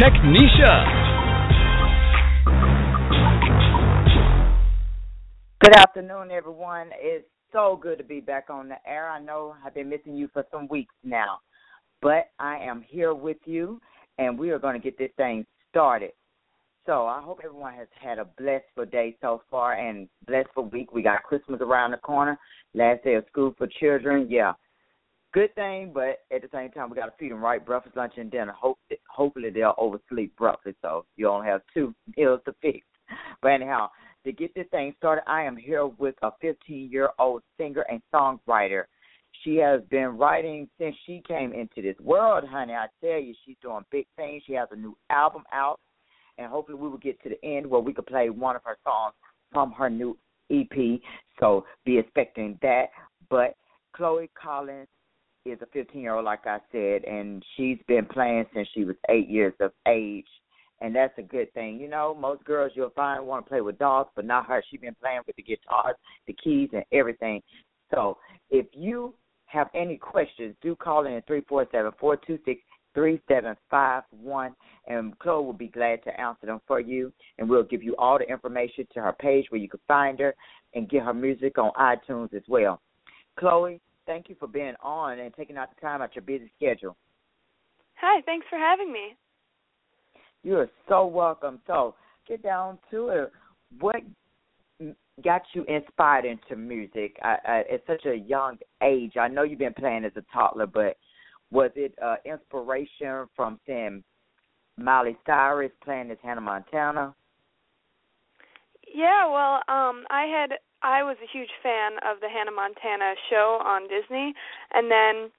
Tekneshia. Good afternoon, everyone. It's so good to be back on the air. I know I've been missing you for some weeks now, but I am here with you, and we are going to get this thing started. So I hope everyone has had a blessed day so far and blessed week. We got Christmas around the corner, last day of school for children. Yeah, good thing, but at the same time, we got to feed them right breakfast, lunch, and dinner. Hope hopefully they'll oversleep breakfast, so you only have two meals to fix. But anyhow, to get this thing started, I am here with a 15 year old singer and songwriter. She has been writing since she came into this world, honey. I tell you, she's doing big things. She has a new album out, and hopefully, we will get to the end where we could play one of her songs from her new EP. So be expecting that. But Chloe Collins is a 15 year old, like I said, and she's been playing since she was eight years of age and that's a good thing. You know, most girls you'll find want to play with dogs, but not her. She's been playing with the guitars, the keys, and everything. So if you have any questions, do call in three seven five one, and Chloe will be glad to answer them for you. And we'll give you all the information to her page where you can find her and get her music on iTunes as well. Chloe, thank you for being on and taking out the time out your busy schedule. Hi, thanks for having me. You are so welcome. So get down to it. What got you inspired into music I, I, at such a young age? I know you've been playing as a toddler, but was it uh, inspiration from seeing Miley Cyrus playing as Hannah Montana? Yeah, well, um I had I was a huge fan of the Hannah Montana show on Disney and then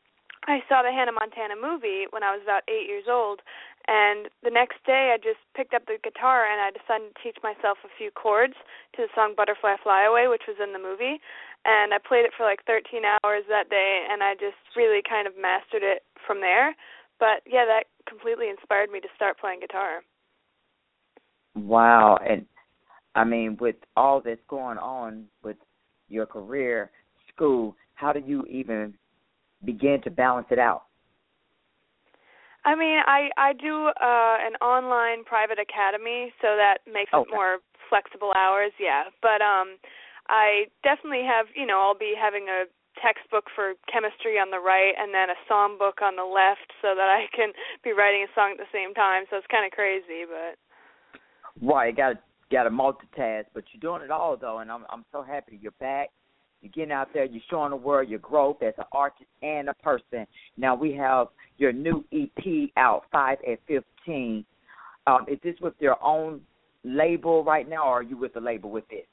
I saw the Hannah Montana movie when I was about 8 years old and the next day, I just picked up the guitar and I decided to teach myself a few chords to the song Butterfly Fly Away, which was in the movie. And I played it for like 13 hours that day, and I just really kind of mastered it from there. But yeah, that completely inspired me to start playing guitar. Wow. And I mean, with all that's going on with your career, school, how do you even begin to balance it out? I mean, I I do uh an online private academy, so that makes okay. it more flexible hours. Yeah, but um, I definitely have. You know, I'll be having a textbook for chemistry on the right and then a song book on the left, so that I can be writing a song at the same time. So it's kind of crazy, but. Right, got to got to multitask, but you're doing it all though, and I'm I'm so happy you're back. You're getting out there. You're showing the world your growth as an artist and a person. Now we have your new EP out, Five at Fifteen. Um, is this with your own label right now, or are you with a label with it?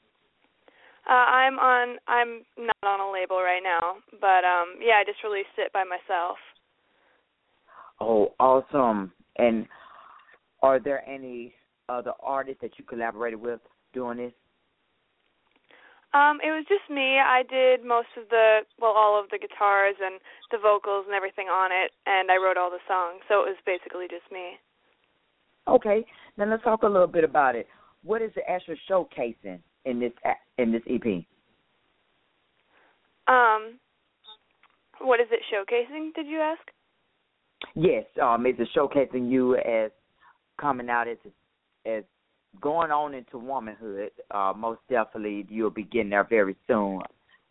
Uh, I'm on. I'm not on a label right now, but um, yeah, I just released it by myself. Oh, awesome! And are there any other artists that you collaborated with doing this? Um, it was just me. I did most of the well, all of the guitars and the vocals and everything on it, and I wrote all the songs. So it was basically just me. Okay, then let's talk a little bit about it. What is the actual showcasing in this in this EP? Um, what is it showcasing? Did you ask? Yes, um, is it showcasing you as coming out as as going on into womanhood, uh, most definitely you'll be getting there very soon.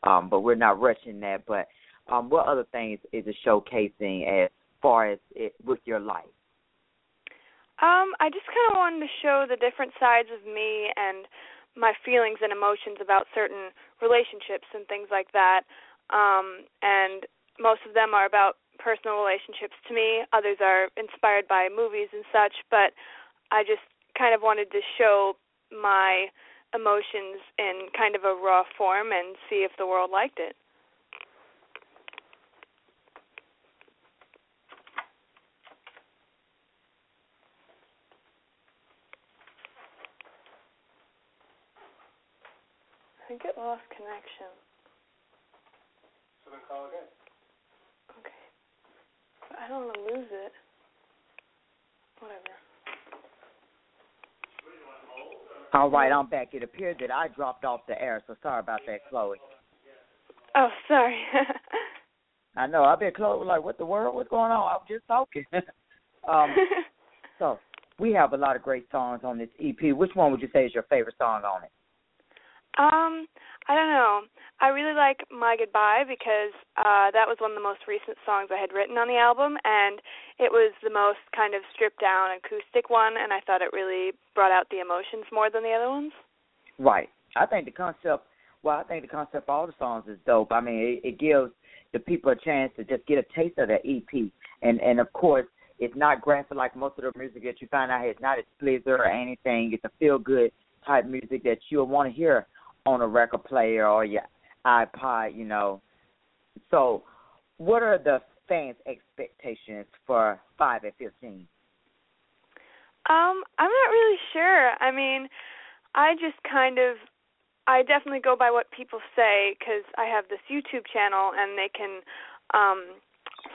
Um, but we're not rushing that. But um, what other things is it showcasing as far as it with your life? Um, I just kind of wanted to show the different sides of me and my feelings and emotions about certain relationships and things like that. Um, and most of them are about personal relationships to me. Others are inspired by movies and such. But I just kind of wanted to show my emotions in kind of a raw form and see if the world liked it. I get lost connection. So then call again. Okay. But I don't want to lose it. All right, I'm back. It appears that I dropped off the air, so sorry about that, Chloe. Oh, sorry. I know. I've been Chloe like, what the world? What's going on? I'm just talking. um, so we have a lot of great songs on this EP. Which one would you say is your favorite song on it? Um, I don't know. I really like My Goodbye because uh that was one of the most recent songs I had written on the album and it was the most kind of stripped down acoustic one and I thought it really brought out the emotions more than the other ones. Right. I think the concept well, I think the concept of all the songs is dope. I mean, it, it gives the people a chance to just get a taste of that EP. And and of course, it's not graphic like most of the music that you find out here. It's not explicit or anything. It's a feel good type music that you'll want to hear on a record player or your iPod, you know. So, what are the fans' expectations for five and fifteen? Um, I'm not really sure. I mean, I just kind of I definitely go by what people say because I have this YouTube channel and they can um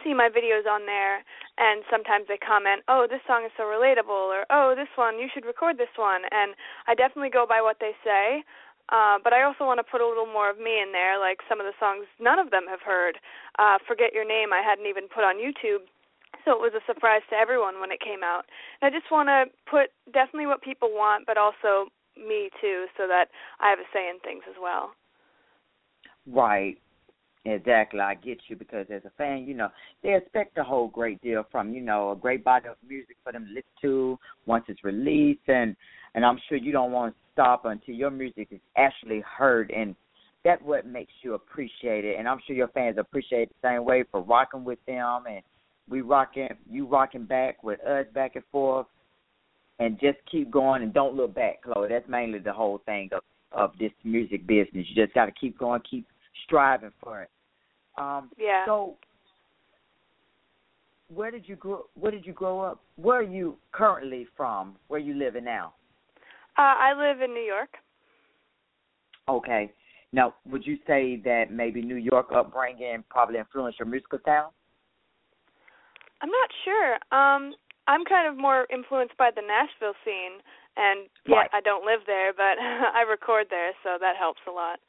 see my videos on there and sometimes they comment, "Oh, this song is so relatable," or "Oh, this one, you should record this one." And I definitely go by what they say. Uh, but I also want to put a little more of me in there, like some of the songs none of them have heard. Uh, Forget Your Name, I hadn't even put on YouTube, so it was a surprise to everyone when it came out. And I just want to put definitely what people want, but also me too, so that I have a say in things as well. Right. Exactly, I get you because as a fan, you know, they expect a whole great deal from, you know, a great body of music for them to listen to once it's released and and I'm sure you don't want to stop until your music is actually heard and that's what makes you appreciate it and I'm sure your fans appreciate it the same way for rocking with them and we rocking you rocking back with us back and forth and just keep going and don't look back, Chloe. That's mainly the whole thing of of this music business. You just got to keep going, keep striving for it. Um, yeah. So, where did you grow? Where did you grow up? Where are you currently from? Where are you living now? Uh, I live in New York. Okay. Now, would you say that maybe New York upbringing probably influenced your musical style? I'm not sure. Um, I'm kind of more influenced by the Nashville scene, and yet right. I don't live there, but I record there, so that helps a lot.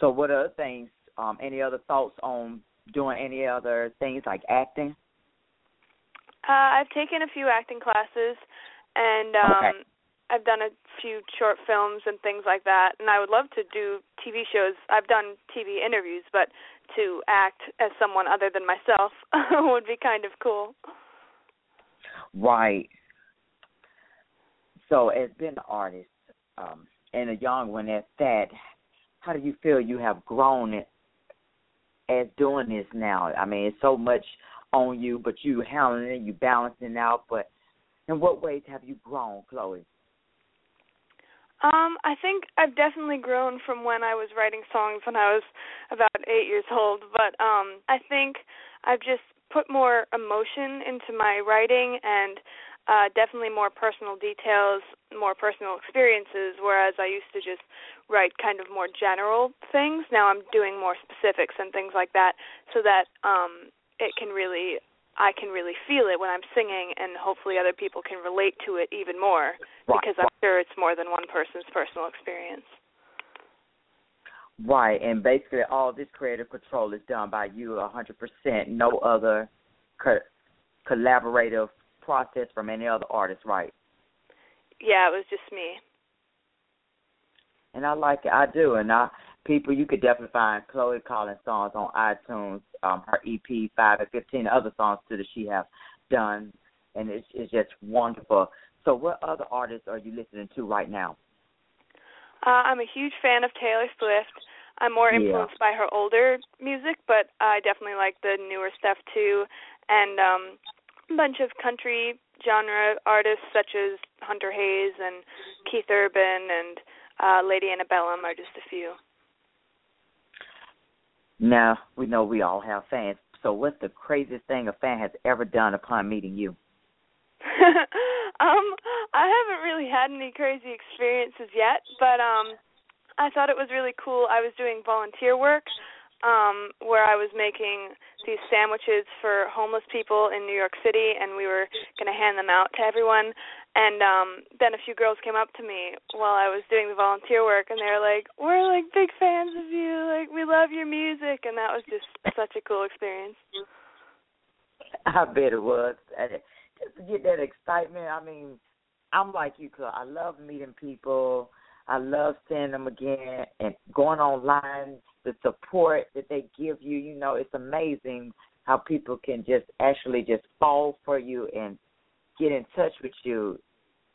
So, what other things? Um, any other thoughts on doing any other things like acting? Uh, I've taken a few acting classes, and um, okay. I've done a few short films and things like that. And I would love to do TV shows. I've done TV interviews, but to act as someone other than myself would be kind of cool. Right. So, as being an artist um, and a young one at that, how do you feel you have grown as doing this now? I mean, it's so much on you, but you handling it, you balancing out. But in what ways have you grown, Chloe? Um, I think I've definitely grown from when I was writing songs when I was about eight years old. But um, I think I've just put more emotion into my writing and uh, definitely more personal details, more personal experiences, whereas I used to just write kind of more general things. Now I'm doing more specifics and things like that so that um, it can really I can really feel it when I'm singing, and hopefully other people can relate to it even more right. because I'm sure it's more than one person's personal experience. Right, and basically all this creative control is done by you a 100%. No other co- collaborative process from any other artist, right? Yeah, it was just me. And I like it. I do, and I people you could definitely find Chloe Collins songs on iTunes. Um, her EP five and fifteen other songs too that she have done, and it's it's just wonderful. So, what other artists are you listening to right now? Uh, I'm a huge fan of Taylor Swift. I'm more influenced yeah. by her older music, but I definitely like the newer stuff too. And um, bunch of country genre artists such as Hunter Hayes and Keith Urban and uh, Lady Antebellum are just a few. Now we know we all have fans. So, what's the craziest thing a fan has ever done upon meeting you? Um, I haven't really had any crazy experiences yet, but um I thought it was really cool. I was doing volunteer work um where I was making these sandwiches for homeless people in New York City and we were going to hand them out to everyone and um then a few girls came up to me while I was doing the volunteer work and they were like, "We're like big fans of you. Like we love your music." And that was just such a cool experience. I bet it was. Just to get that excitement, I mean, I'm like you, cause I love meeting people. I love seeing them again and going online. The support that they give you, you know, it's amazing how people can just actually just fall for you and get in touch with you.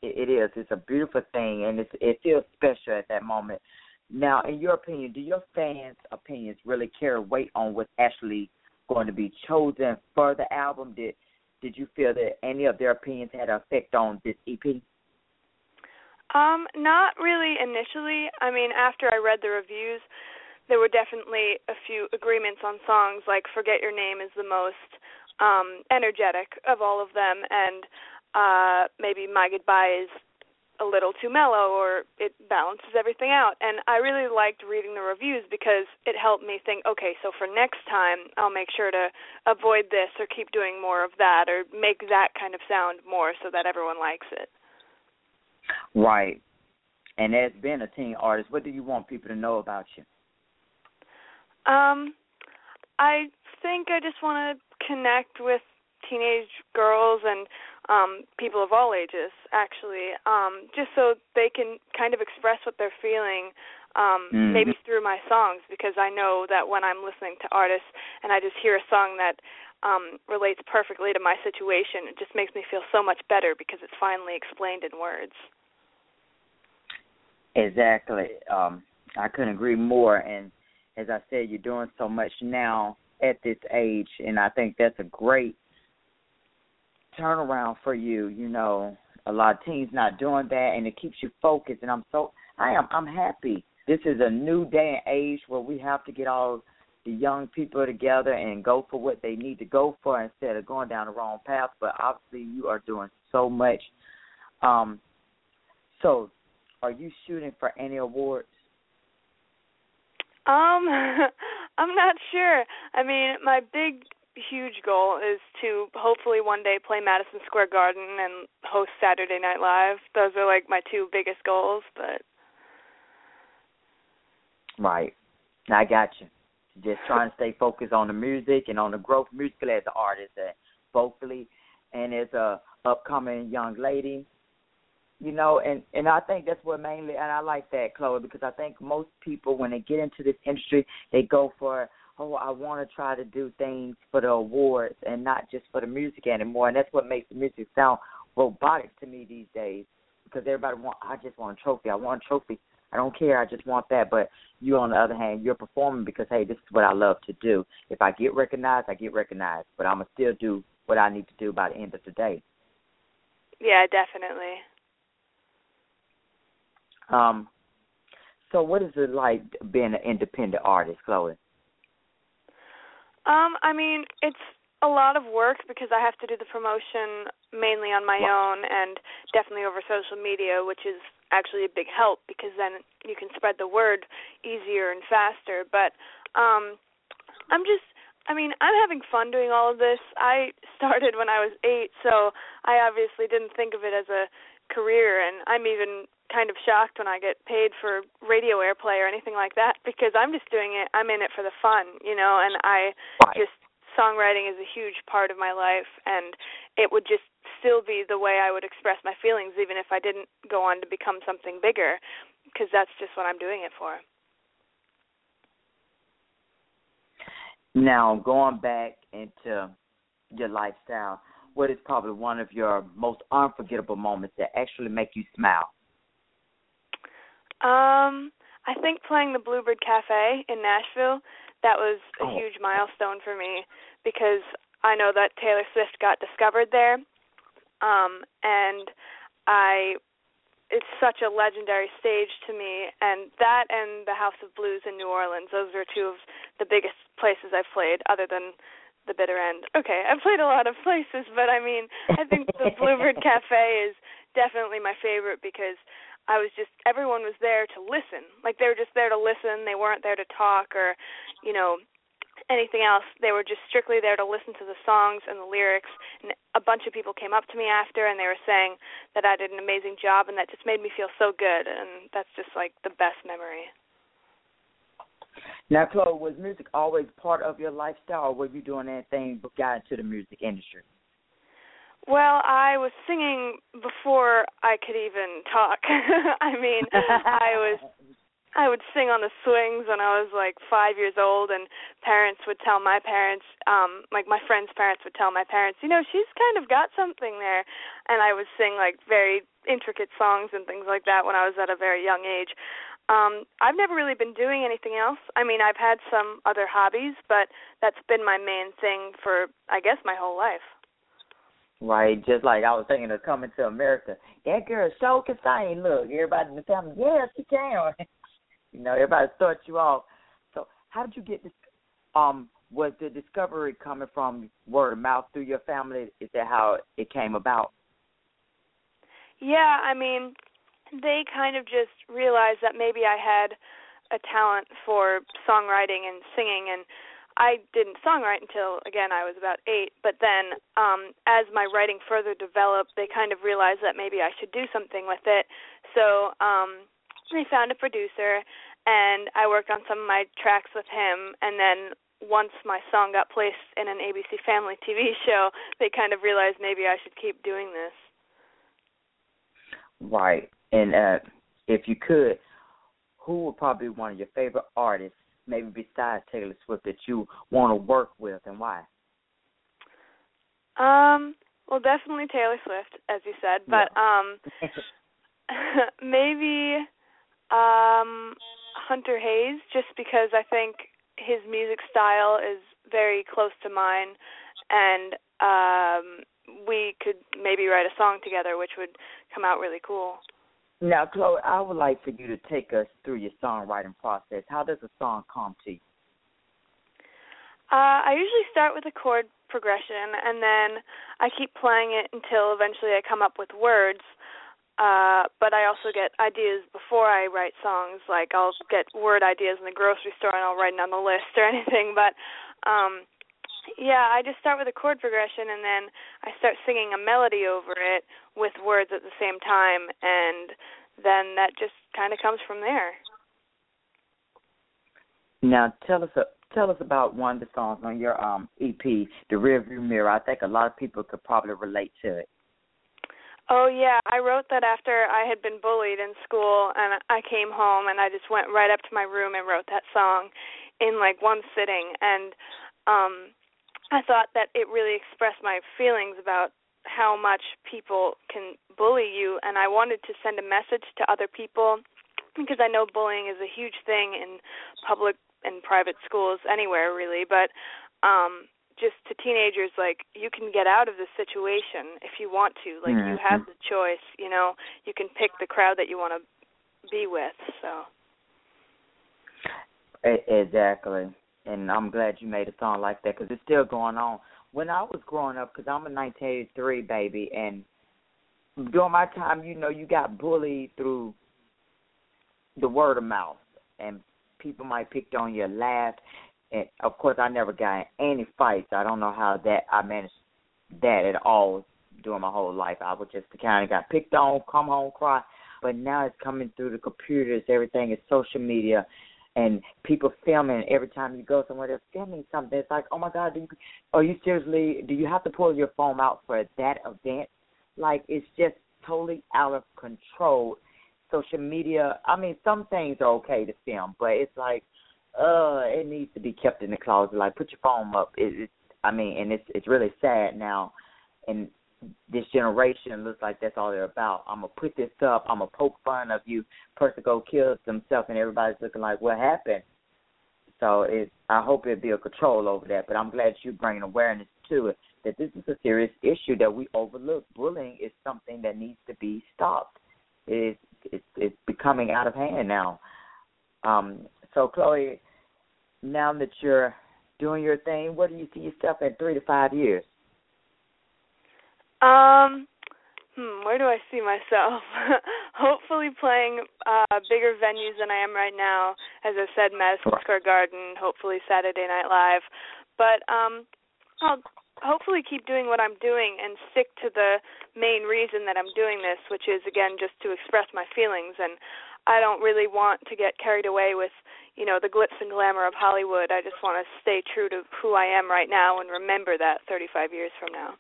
It, it is. It's a beautiful thing, and it's, it feels special at that moment. Now, in your opinion, do your fans' opinions really carry weight on what's actually going to be chosen for the album? Did did you feel that any of their opinions had an effect on this EP? Um, not really initially. I mean, after I read the reviews, there were definitely a few agreements on songs like Forget Your Name is the most um energetic of all of them and uh maybe My Goodbye is a little too mellow or it balances everything out. And I really liked reading the reviews because it helped me think, okay, so for next time I'll make sure to avoid this or keep doing more of that or make that kind of sound more so that everyone likes it. Right. And as being a teen artist, what do you want people to know about you? Um, I think I just want to connect with teenage girls and um people of all ages actually um just so they can kind of express what they're feeling um mm-hmm. maybe through my songs because I know that when I'm listening to artists and I just hear a song that um relates perfectly to my situation it just makes me feel so much better because it's finally explained in words Exactly. Um, I couldn't agree more. And as I said, you're doing so much now at this age, and I think that's a great turnaround for you. You know, a lot of teens not doing that, and it keeps you focused. And I'm so I am I'm happy. This is a new day and age where we have to get all the young people together and go for what they need to go for instead of going down the wrong path. But obviously, you are doing so much. Um, so are you shooting for any awards? Um, I'm not sure. I mean, my big, huge goal is to hopefully one day play Madison Square Garden and host Saturday Night Live. Those are like my two biggest goals, but. Right. I got you. Just trying to stay focused on the music and on the growth musically as an artist, and vocally, and as a upcoming young lady you know, and and I think that's what mainly, and I like that, Chloe, because I think most people when they get into this industry, they go for, oh, I want to try to do things for the awards and not just for the music anymore, and that's what makes the music sound robotic to me these days, because everybody want, I just want a trophy, I want a trophy. I don't care. I just want that. But you, on the other hand, you're performing because hey, this is what I love to do. If I get recognized, I get recognized. But I'm gonna still do what I need to do by the end of the day. Yeah, definitely. Um, so what is it like being an independent artist, Chloe? Um, I mean, it's a lot of work because I have to do the promotion mainly on my own and definitely over social media, which is actually a big help because then you can spread the word easier and faster. But um I'm just I mean, I'm having fun doing all of this. I started when I was 8, so I obviously didn't think of it as a career and I'm even kind of shocked when I get paid for radio airplay or anything like that because I'm just doing it I'm in it for the fun, you know, and I right. just songwriting is a huge part of my life and it would just still be the way I would express my feelings even if I didn't go on to become something bigger because that's just what I'm doing it for. Now, going back into your lifestyle, what is probably one of your most unforgettable moments that actually make you smile? Um, I think playing the Bluebird Cafe in Nashville, that was a oh. huge milestone for me because I know that Taylor Swift got discovered there. Um, and I it's such a legendary stage to me and that and the House of Blues in New Orleans, those are two of the biggest places I've played other than the bitter end. Okay, I've played a lot of places, but I mean, I think the Bluebird Cafe is definitely my favorite because I was just everyone was there to listen. Like they were just there to listen. They weren't there to talk or, you know, anything else. They were just strictly there to listen to the songs and the lyrics. And a bunch of people came up to me after and they were saying that I did an amazing job and that just made me feel so good and that's just like the best memory. Now, Chloe, was music always part of your lifestyle, or were you doing anything but got into the music industry? Well, I was singing before I could even talk. I mean, I was I would sing on the swings when I was like 5 years old and parents would tell my parents um like my friends' parents would tell my parents, "You know, she's kind of got something there." And I would sing like very intricate songs and things like that when I was at a very young age. Um I've never really been doing anything else. I mean, I've had some other hobbies, but that's been my main thing for I guess my whole life. Right, just like I was thinking of coming to America. That girl so can sing. Look, everybody in the family, yeah, she can. you know, everybody starts you off. So, how did you get this? Um, was the discovery coming from word of mouth through your family? Is that how it came about? Yeah, I mean, they kind of just realized that maybe I had a talent for songwriting and singing and I didn't songwrite until again I was about eight. But then, um, as my writing further developed, they kind of realized that maybe I should do something with it. So um, they found a producer, and I worked on some of my tracks with him. And then once my song got placed in an ABC Family TV show, they kind of realized maybe I should keep doing this. Right, and uh, if you could, who would probably be one of your favorite artists maybe besides Taylor Swift that you want to work with and why? Um, well, definitely Taylor Swift, as you said, but yeah. um, maybe um Hunter Hayes, just because I think his music style is very close to mine, and um we could maybe write a song together, which would come out really cool. Now, Chloe, I would like for you to take us through your songwriting process. How does a song come to you? Uh, I usually start with a chord progression, and then I keep playing it until eventually I come up with words. Uh, but I also get ideas before I write songs. Like I'll get word ideas in the grocery store, and I'll write it on the list or anything. But um, yeah, I just start with a chord progression, and then I start singing a melody over it with words at the same time, and then that just kind of comes from there. Now, tell us uh, tell us about one of the songs on your um EP, "The Rearview Mirror." I think a lot of people could probably relate to it. Oh yeah, I wrote that after I had been bullied in school, and I came home and I just went right up to my room and wrote that song in like one sitting, and um I thought that it really expressed my feelings about how much people can bully you and I wanted to send a message to other people because I know bullying is a huge thing in public and private schools anywhere really but um just to teenagers like you can get out of the situation if you want to like mm-hmm. you have the choice you know you can pick the crowd that you want to be with so exactly and I'm glad you made a song like that because it's still going on when I was growing up, because I'm a 1983 baby, and during my time, you know, you got bullied through the word of mouth, and people might picked on you, laughed, and of course, I never got any fights. I don't know how that I managed that at all during my whole life. I was just the kind of got picked on, come home, cry. But now it's coming through the computers. Everything is social media and people filming every time you go somewhere they're filming something. It's like oh my god do you are you seriously do you have to pull your phone out for that event? Like it's just totally out of control. Social media i mean some things are okay to film but it's like uh it needs to be kept in the closet. Like put your phone up. It, it i mean and it's it's really sad now. And this generation looks like that's all they're about. I'm gonna put this up. I'm gonna poke fun of you. Person go kill themselves, and everybody's looking like, what happened? So it. I hope it'll be a control over that. But I'm glad you bringing awareness to it that this is a serious issue that we overlook. Bullying is something that needs to be stopped. It's it's, it's becoming out of hand now. Um, so Chloe, now that you're doing your thing, what do you see yourself in three to five years? Um, Hmm, where do I see myself? Hopefully playing uh bigger venues than I am right now. As I said, Madison Square Garden, hopefully Saturday Night Live. But um I'll hopefully keep doing what I'm doing and stick to the main reason that I'm doing this, which is again just to express my feelings and I don't really want to get carried away with, you know, the glitz and glamour of Hollywood. I just want to stay true to who I am right now and remember that 35 years from now.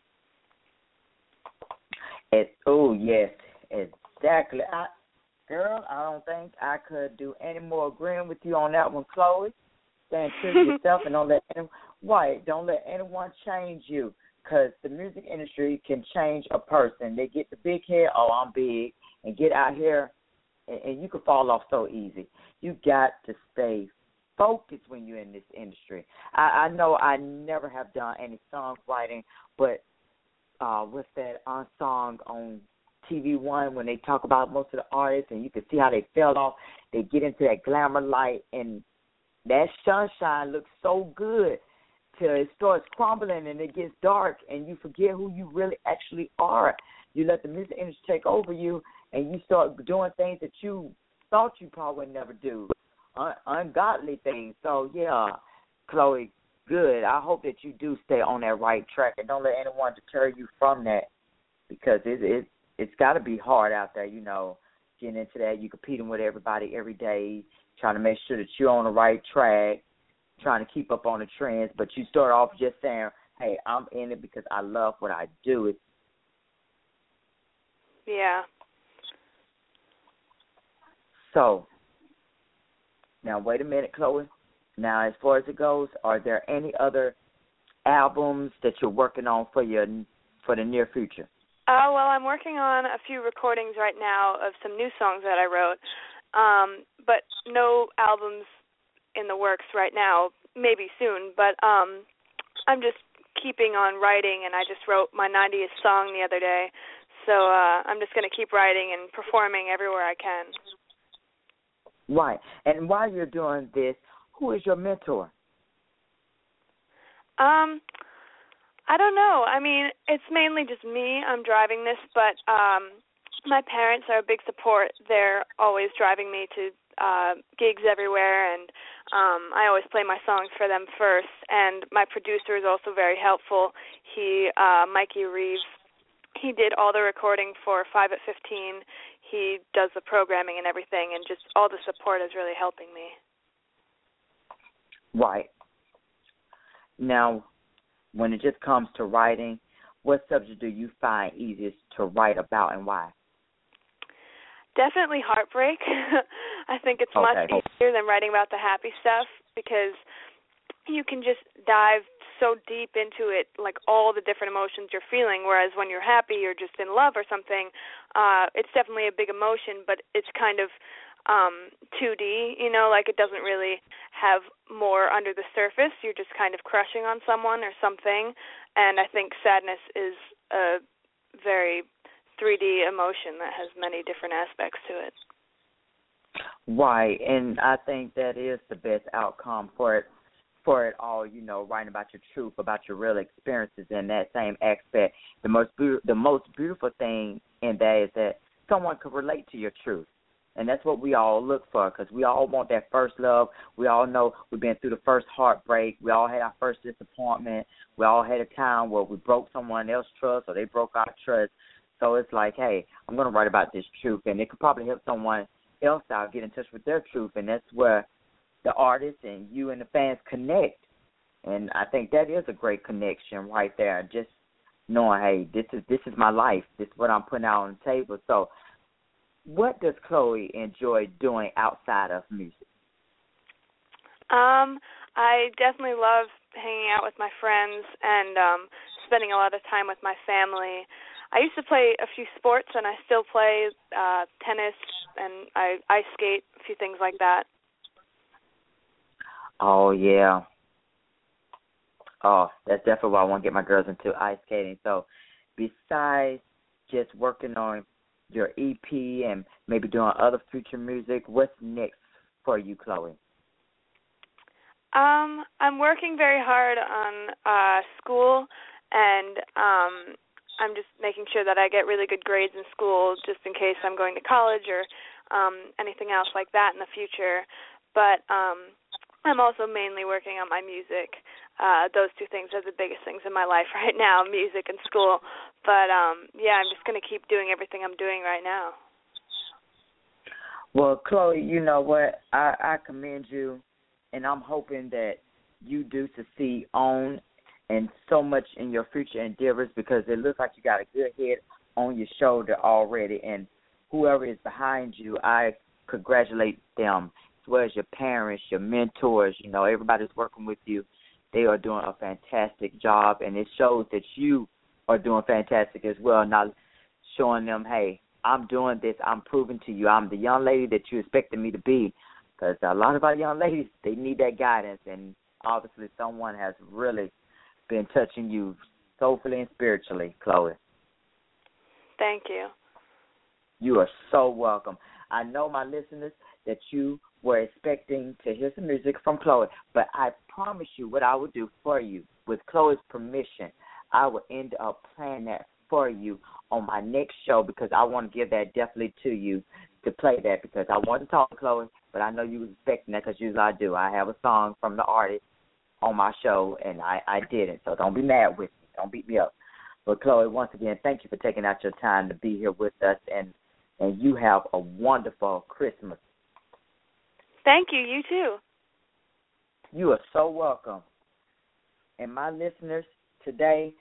It, oh yes, exactly. I, girl, I don't think I could do any more agreeing with you on that one, Chloe. Stand true to yourself and don't let anyone. Right, don't let anyone change you, because the music industry can change a person. They get the big head, oh I'm big, and get out here, and, and you can fall off so easy. You got to stay focused when you're in this industry. I, I know I never have done any songwriting, but uh with that on song on TV One when they talk about most of the artists and you can see how they fell off. They get into that glamour light and that sunshine looks so good till it starts crumbling and it gets dark and you forget who you really actually are. You let the music industry take over you and you start doing things that you thought you probably would never do, Un- ungodly things. So yeah, Chloe, good. I hope that you do stay on that right track and don't let anyone deter you from that because it it it's got to be hard out there. You know, getting into that, you competing with everybody every day, trying to make sure that you're on the right track, trying to keep up on the trends. But you start off just saying, "Hey, I'm in it because I love what I do." It's yeah. So now wait a minute, Chloe. Now, as far as it goes, are there any other albums that you're working on for your for the near future? Uh, well, I'm working on a few recordings right now of some new songs that I wrote, um, but no albums in the works right now. Maybe soon, but um, I'm just keeping on writing, and I just wrote my 90th song the other day. So uh, I'm just going to keep writing and performing everywhere I can. Right. And while you're doing this, who is your mentor? Um, I don't know. I mean, it's mainly just me. I'm driving this, but um my parents are a big support. They're always driving me to uh gigs everywhere and um I always play my songs for them first and my producer is also very helpful. He uh Mikey Reeves he did all the recording for 5 at 15. He does the programming and everything and just all the support is really helping me. Right. Now, when it just comes to writing, what subject do you find easiest to write about and why? Definitely heartbreak. I think it's okay. much easier than writing about the happy stuff because you can just dive so deep into it like all the different emotions you're feeling whereas when you're happy you're just in love or something uh it's definitely a big emotion but it's kind of um 2D, you know, like it doesn't really have more under the surface. You're just kind of crushing on someone or something. And I think sadness is a very 3D emotion that has many different aspects to it. Right, and I think that is the best outcome for it for it all, you know, writing about your truth, about your real experiences in that same aspect. The most be- the most beautiful thing in that is that someone could relate to your truth and that's what we all look for because we all want that first love. We all know we've been through the first heartbreak. We all had our first disappointment. We all had a time where we broke someone else's trust or they broke our trust. So it's like, hey, I'm going to write about this truth, and it could probably help someone else out get in touch with their truth, and that's where the artist and you and the fans connect. And I think that is a great connection right there. Just knowing, hey, this is this is my life. This is what I'm putting out on the table. So what does Chloe enjoy doing outside of music? Um, I definitely love hanging out with my friends and um spending a lot of time with my family. I used to play a few sports and I still play uh tennis and I ice skate, a few things like that. Oh yeah. Oh, that's definitely why I want to get my girls into ice skating. So besides just working on your EP and maybe doing other future music. What's next for you, Chloe? Um, I'm working very hard on uh school and um I'm just making sure that I get really good grades in school, just in case I'm going to college or um, anything else like that in the future. But um, I'm also mainly working on my music. Uh, those two things are the biggest things in my life right now, music and school. But um, yeah, I'm just going to keep doing everything I'm doing right now. Well, Chloe, you know what? I, I commend you, and I'm hoping that you do succeed on and so much in your future endeavors because it looks like you got a good head on your shoulder already. And whoever is behind you, I congratulate them well as your parents, your mentors. You know, everybody's working with you. They are doing a fantastic job, and it shows that you are doing fantastic as well. Not showing them, hey, I'm doing this. I'm proving to you I'm the young lady that you expected me to be. Because a lot of our young ladies, they need that guidance, and obviously someone has really been touching you soulfully and spiritually, Chloe. Thank you. You are so welcome. I know my listeners that you were expecting to hear some music from Chloe, but I promise you what I will do for you with Chloe's permission. I will end up playing that for you on my next show because I want to give that definitely to you to play that because I want to talk to Chloe, but I know you was expecting that because usually I do. I have a song from the artist on my show, and I, I didn't. So don't be mad with me. Don't beat me up. But Chloe, once again, thank you for taking out your time to be here with us, and and you have a wonderful Christmas. Thank you. You too. You are so welcome. And my listeners today,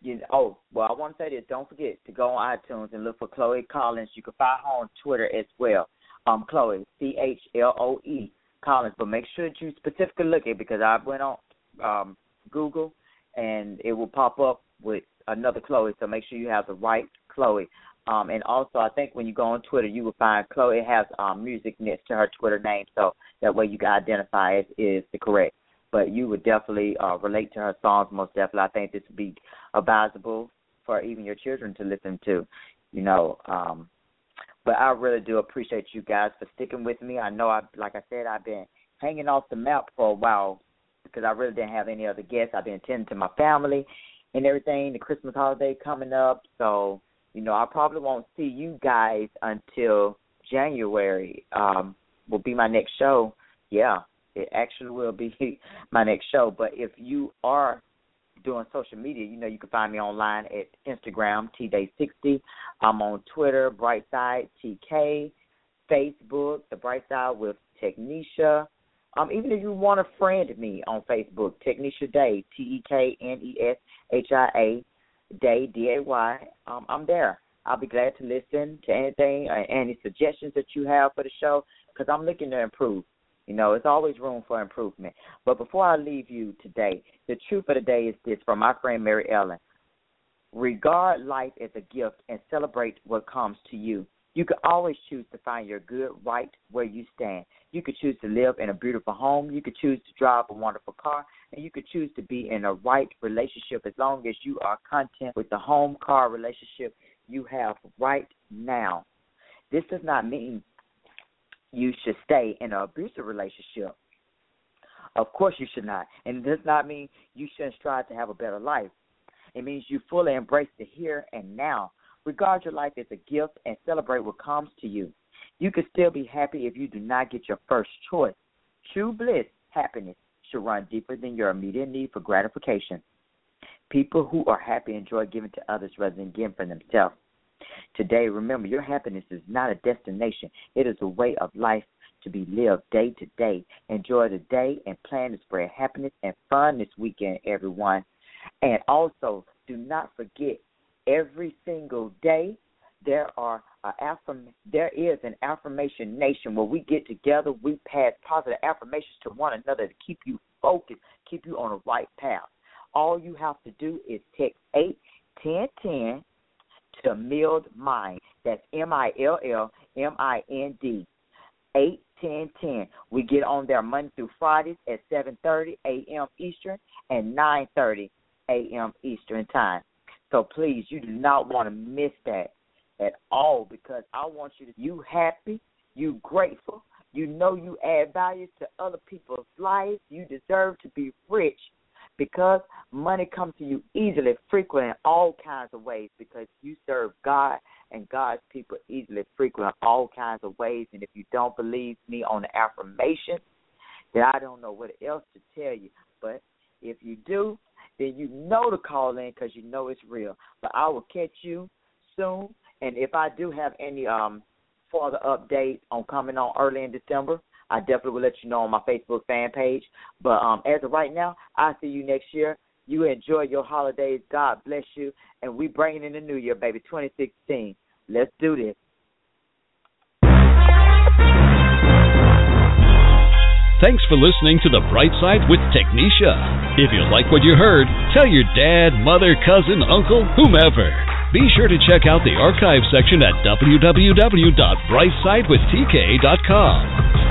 you oh well, I want to say this. Don't forget to go on iTunes and look for Chloe Collins. You can find her on Twitter as well. Um, Chloe C H L O E Collins, but make sure that you specifically look at it because I went on um, Google and it will pop up with another Chloe. So make sure you have the right Chloe. Um, and also, I think when you go on Twitter, you will find Chloe has um, music next to her Twitter name, so that way you can identify it is the correct. But you would definitely uh, relate to her songs most definitely. I think this would be advisable for even your children to listen to. You know, um, but I really do appreciate you guys for sticking with me. I know I like I said I've been hanging off the map for a while because I really didn't have any other guests. I've been attending to my family and everything, the Christmas holiday coming up. So, you know, I probably won't see you guys until January. Um will be my next show. Yeah, it actually will be my next show. But if you are doing social media, you know, you can find me online at Instagram, tday60. I'm on Twitter, Brightside TK, Facebook, The Bright Side with Tekneshia. Um, even if you want to friend me on Facebook, Tekneshia Day, T E K N E S H I A Day, D A Y. Um, I'm there. I'll be glad to listen to anything, uh, any suggestions that you have for the show, because I'm looking to improve. You know, it's always room for improvement. But before I leave you today, the truth of the day is this from my friend Mary Ellen. Regard life as a gift and celebrate what comes to you. You can always choose to find your good right where you stand. You could choose to live in a beautiful home. You could choose to drive a wonderful car. And you could choose to be in a right relationship as long as you are content with the home car relationship you have right now. This does not mean you should stay in an abusive relationship. Of course, you should not. And it does not mean you shouldn't strive to have a better life. It means you fully embrace the here and now. Regard your life as a gift and celebrate what comes to you. You can still be happy if you do not get your first choice. True bliss, happiness, should run deeper than your immediate need for gratification. People who are happy enjoy giving to others rather than giving for themselves. Today, remember, your happiness is not a destination, it is a way of life to be lived day to day. Enjoy the day and plan to spread happiness and fun this weekend, everyone. And also, do not forget every single day there are affirm there is an affirmation nation where we get together, we pass positive affirmations to one another to keep you focused, keep you on the right path. All you have to do is text eight ten ten to Mill Mind. That's M I L L M I N D. Eight ten ten. We get on there Monday through Fridays at seven thirty a.m. Eastern and nine thirty a.m. Eastern time. So please, you do not want to miss that at all because I want you to you happy, you grateful, you know you add value to other people's lives, you deserve to be rich because money comes to you easily, frequently, in all kinds of ways because you serve God and God's people easily, frequently, in all kinds of ways. And if you don't believe me on the affirmation, then I don't know what else to tell you. But if you do, then you know to call in because you know it's real. But I will catch you soon. And if I do have any um further update on coming on early in December, I definitely will let you know on my Facebook fan page. But um as of right now, I'll see you next year. You enjoy your holidays. God bless you. And we bringing in the new year, baby, 2016. Let's do this. Thanks for listening to The Bright Side with Tekneshia. If you like what you heard, tell your dad, mother, cousin, uncle, whomever. Be sure to check out the archive section at www.brightsidewithtk.com.